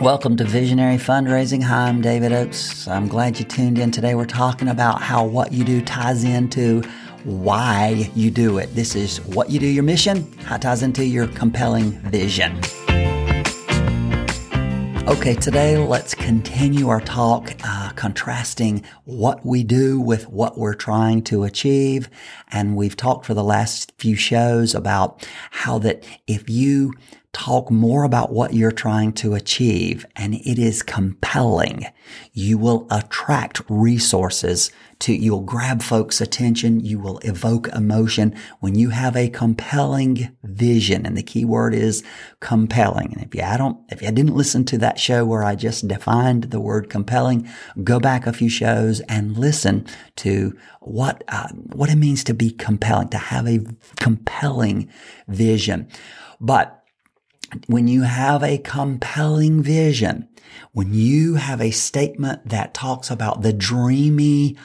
Welcome to Visionary Fundraising. Hi, I'm David Oaks. I'm glad you tuned in today. We're talking about how what you do ties into why you do it. This is what you do, your mission, how it ties into your compelling vision. Okay, today let's continue our talk, uh, contrasting what we do with what we're trying to achieve. And we've talked for the last few shows about how that if you talk more about what you're trying to achieve and it is compelling, you will attract resources to, you'll grab folks' attention. You will evoke emotion when you have a compelling vision. And the key word is compelling. And if you, I don't, if you didn't listen to that show where I just defined the word compelling, go back a few shows and listen to what, uh, what it means to be compelling, to have a compelling vision. But when you have a compelling vision, when you have a statement that talks about the dreamy,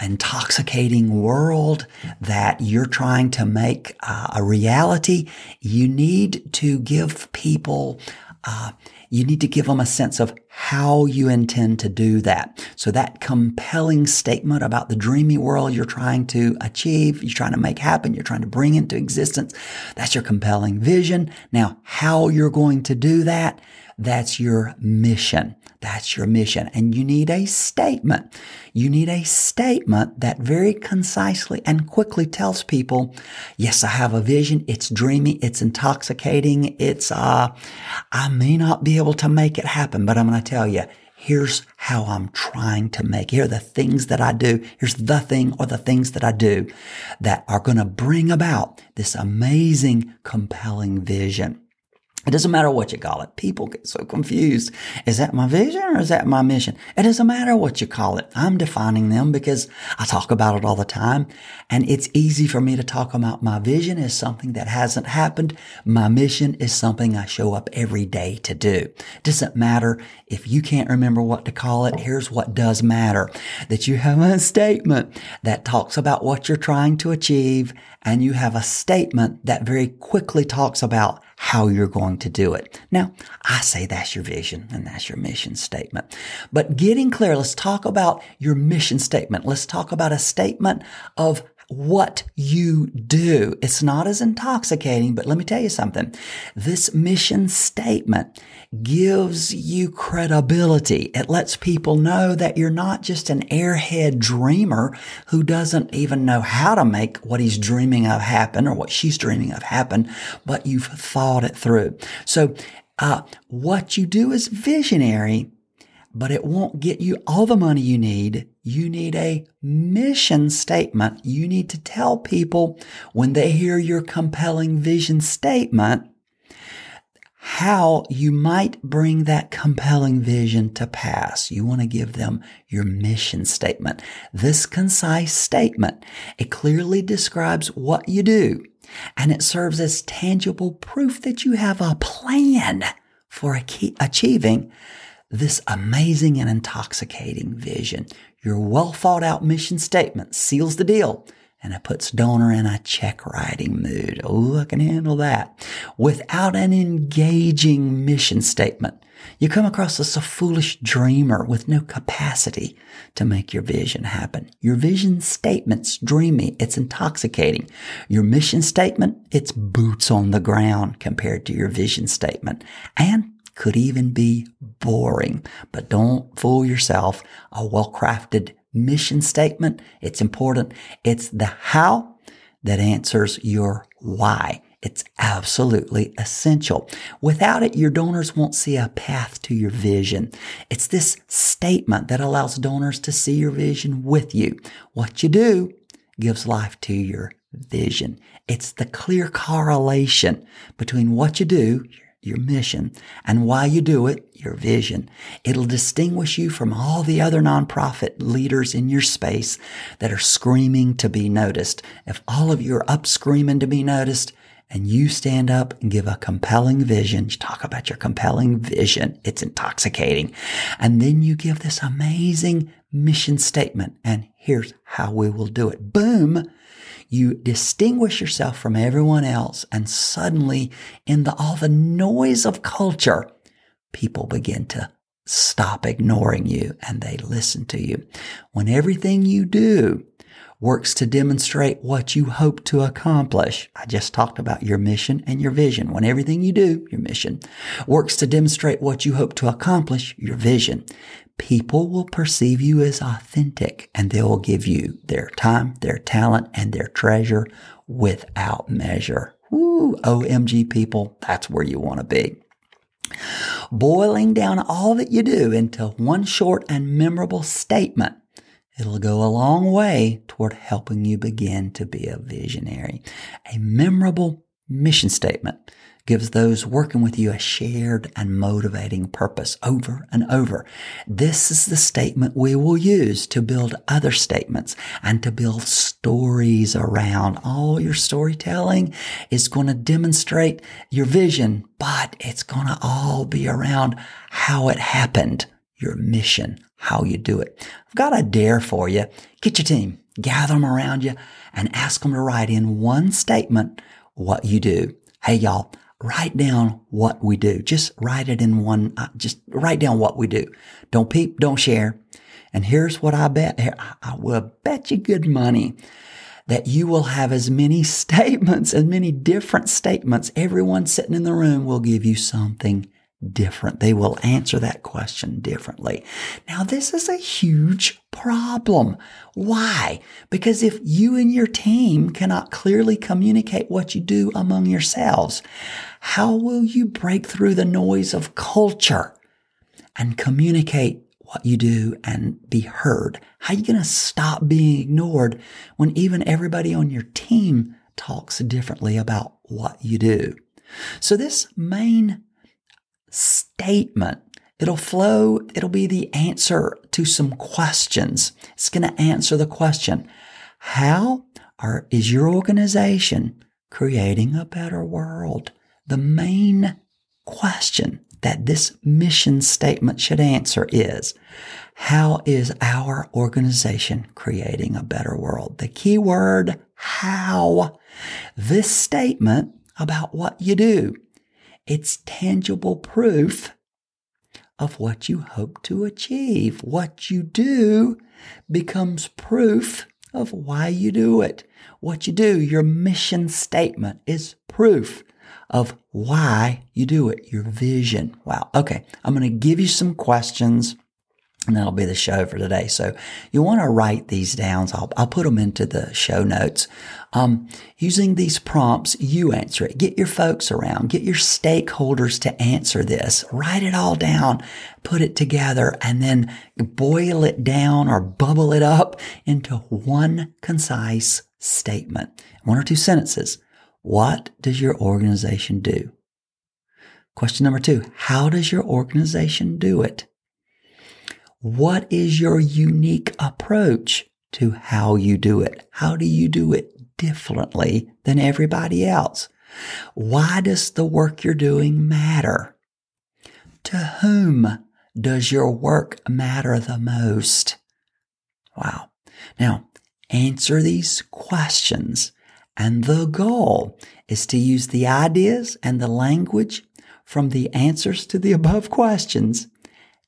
intoxicating world that you're trying to make uh, a reality, you need to give people uh, you need to give them a sense of how you intend to do that. So that compelling statement about the dreamy world you're trying to achieve, you're trying to make happen, you're trying to bring into existence, that's your compelling vision. Now, how you're going to do that, that's your mission. That's your mission. And you need a statement. You need a statement that very concisely and quickly tells people, yes, I have a vision. It's dreamy. It's intoxicating. It's, uh, I may not be able to make it happen, but I'm going to tell you, here's how I'm trying to make. Here are the things that I do. Here's the thing or the things that I do that are going to bring about this amazing, compelling vision. It doesn't matter what you call it. People get so confused. Is that my vision or is that my mission? It doesn't matter what you call it. I'm defining them because I talk about it all the time. And it's easy for me to talk about my vision as something that hasn't happened. My mission is something I show up every day to do. It doesn't matter if you can't remember what to call it. Here's what does matter. That you have a statement that talks about what you're trying to achieve and you have a statement that very quickly talks about how you're going to do it. Now, I say that's your vision and that's your mission statement. But getting clear, let's talk about your mission statement. Let's talk about a statement of what you do. It's not as intoxicating, but let me tell you something. This mission statement gives you credibility. It lets people know that you're not just an airhead dreamer who doesn't even know how to make what he's dreaming of happen or what she's dreaming of happen, but you've thought it through. So, uh, what you do is visionary but it won't get you all the money you need. You need a mission statement. You need to tell people when they hear your compelling vision statement how you might bring that compelling vision to pass. You want to give them your mission statement. This concise statement, it clearly describes what you do and it serves as tangible proof that you have a plan for achieving this amazing and intoxicating vision. Your well thought out mission statement seals the deal and it puts donor in a check writing mood. Oh, I can handle that. Without an engaging mission statement, you come across as a foolish dreamer with no capacity to make your vision happen. Your vision statement's dreamy. It's intoxicating. Your mission statement, it's boots on the ground compared to your vision statement. And could even be boring. But don't fool yourself. A well-crafted mission statement, it's important. It's the how that answers your why. It's absolutely essential. Without it, your donors won't see a path to your vision. It's this statement that allows donors to see your vision with you. What you do gives life to your vision. It's the clear correlation between what you do, your mission, and why you do it, your vision. It'll distinguish you from all the other nonprofit leaders in your space that are screaming to be noticed. If all of you are up screaming to be noticed, and you stand up and give a compelling vision. You talk about your compelling vision. It's intoxicating. And then you give this amazing mission statement. And here's how we will do it. Boom you distinguish yourself from everyone else and suddenly in the, all the noise of culture, people begin to stop ignoring you and they listen to you. When everything you do works to demonstrate what you hope to accomplish. I just talked about your mission and your vision. When everything you do, your mission, works to demonstrate what you hope to accomplish, your vision, people will perceive you as authentic and they will give you their time, their talent, and their treasure without measure. Woo, OMG people, that's where you want to be. Boiling down all that you do into one short and memorable statement It'll go a long way toward helping you begin to be a visionary. A memorable mission statement gives those working with you a shared and motivating purpose over and over. This is the statement we will use to build other statements and to build stories around. All your storytelling is going to demonstrate your vision, but it's going to all be around how it happened, your mission, how you do it. I've got a dare for you. Get your team, gather them around you and ask them to write in one statement what you do. Hey, y'all, write down what we do. Just write it in one, uh, just write down what we do. Don't peep, don't share. And here's what I bet, I will bet you good money that you will have as many statements, as many different statements. Everyone sitting in the room will give you something different. They will answer that question differently. Now, this is a huge problem. Why? Because if you and your team cannot clearly communicate what you do among yourselves, how will you break through the noise of culture and communicate what you do and be heard? How are you going to stop being ignored when even everybody on your team talks differently about what you do? So this main statement. It'll flow, it'll be the answer to some questions. It's going to answer the question How are, is your organization creating a better world? The main question that this mission statement should answer is How is our organization creating a better world? The key word, how. This statement about what you do it's tangible proof of what you hope to achieve. What you do becomes proof of why you do it. What you do, your mission statement is proof of why you do it, your vision. Wow. Okay. I'm going to give you some questions and that'll be the show for today. So you want to write these down. So I'll, I'll put them into the show notes. Um, using these prompts, you answer it. Get your folks around. Get your stakeholders to answer this. Write it all down. Put it together and then boil it down or bubble it up into one concise statement. One or two sentences. What does your organization do? Question number two. How does your organization do it? What is your unique approach to how you do it? How do you do it differently than everybody else? Why does the work you're doing matter? To whom does your work matter the most? Wow. Now, answer these questions. And the goal is to use the ideas and the language from the answers to the above questions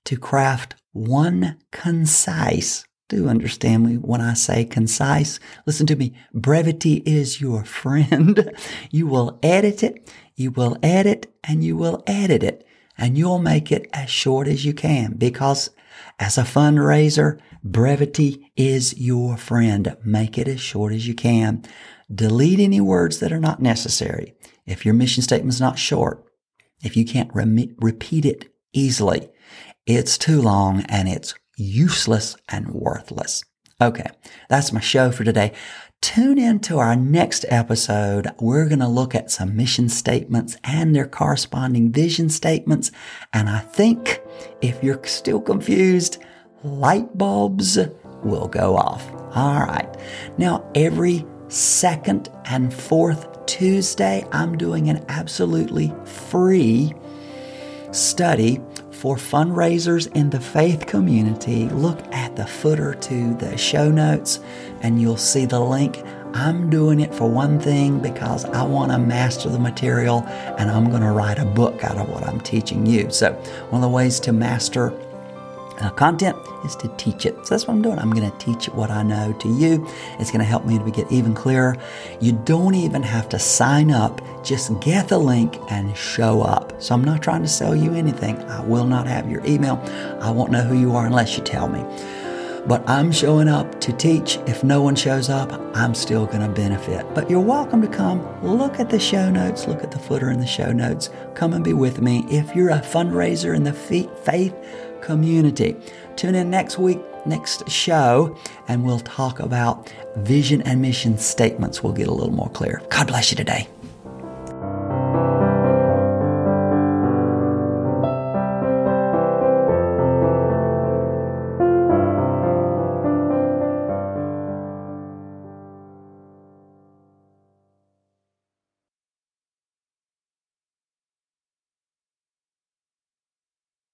to craft one concise. Do understand me when I say concise? Listen to me. Brevity is your friend. you will edit it, you will edit, and you will edit it, and you'll make it as short as you can because as a fundraiser, brevity is your friend. Make it as short as you can. Delete any words that are not necessary. If your mission statement is not short, if you can't re- repeat it easily, it's too long and it's useless and worthless. Okay, that's my show for today. Tune in to our next episode. We're going to look at some mission statements and their corresponding vision statements. And I think if you're still confused, light bulbs will go off. All right. Now, every second and fourth Tuesday, I'm doing an absolutely free study for fundraisers in the faith community, look at the footer to the show notes and you'll see the link. I'm doing it for one thing because I want to master the material and I'm going to write a book out of what I'm teaching you. So, one of the ways to master uh, content is to teach it. So that's what I'm doing. I'm going to teach what I know to you. It's going to help me to get even clearer. You don't even have to sign up. Just get the link and show up. So I'm not trying to sell you anything. I will not have your email. I won't know who you are unless you tell me. But I'm showing up to teach. If no one shows up, I'm still going to benefit. But you're welcome to come. Look at the show notes. Look at the footer in the show notes. Come and be with me. If you're a fundraiser in the faith community, tune in next week, next show, and we'll talk about vision and mission statements. We'll get a little more clear. God bless you today.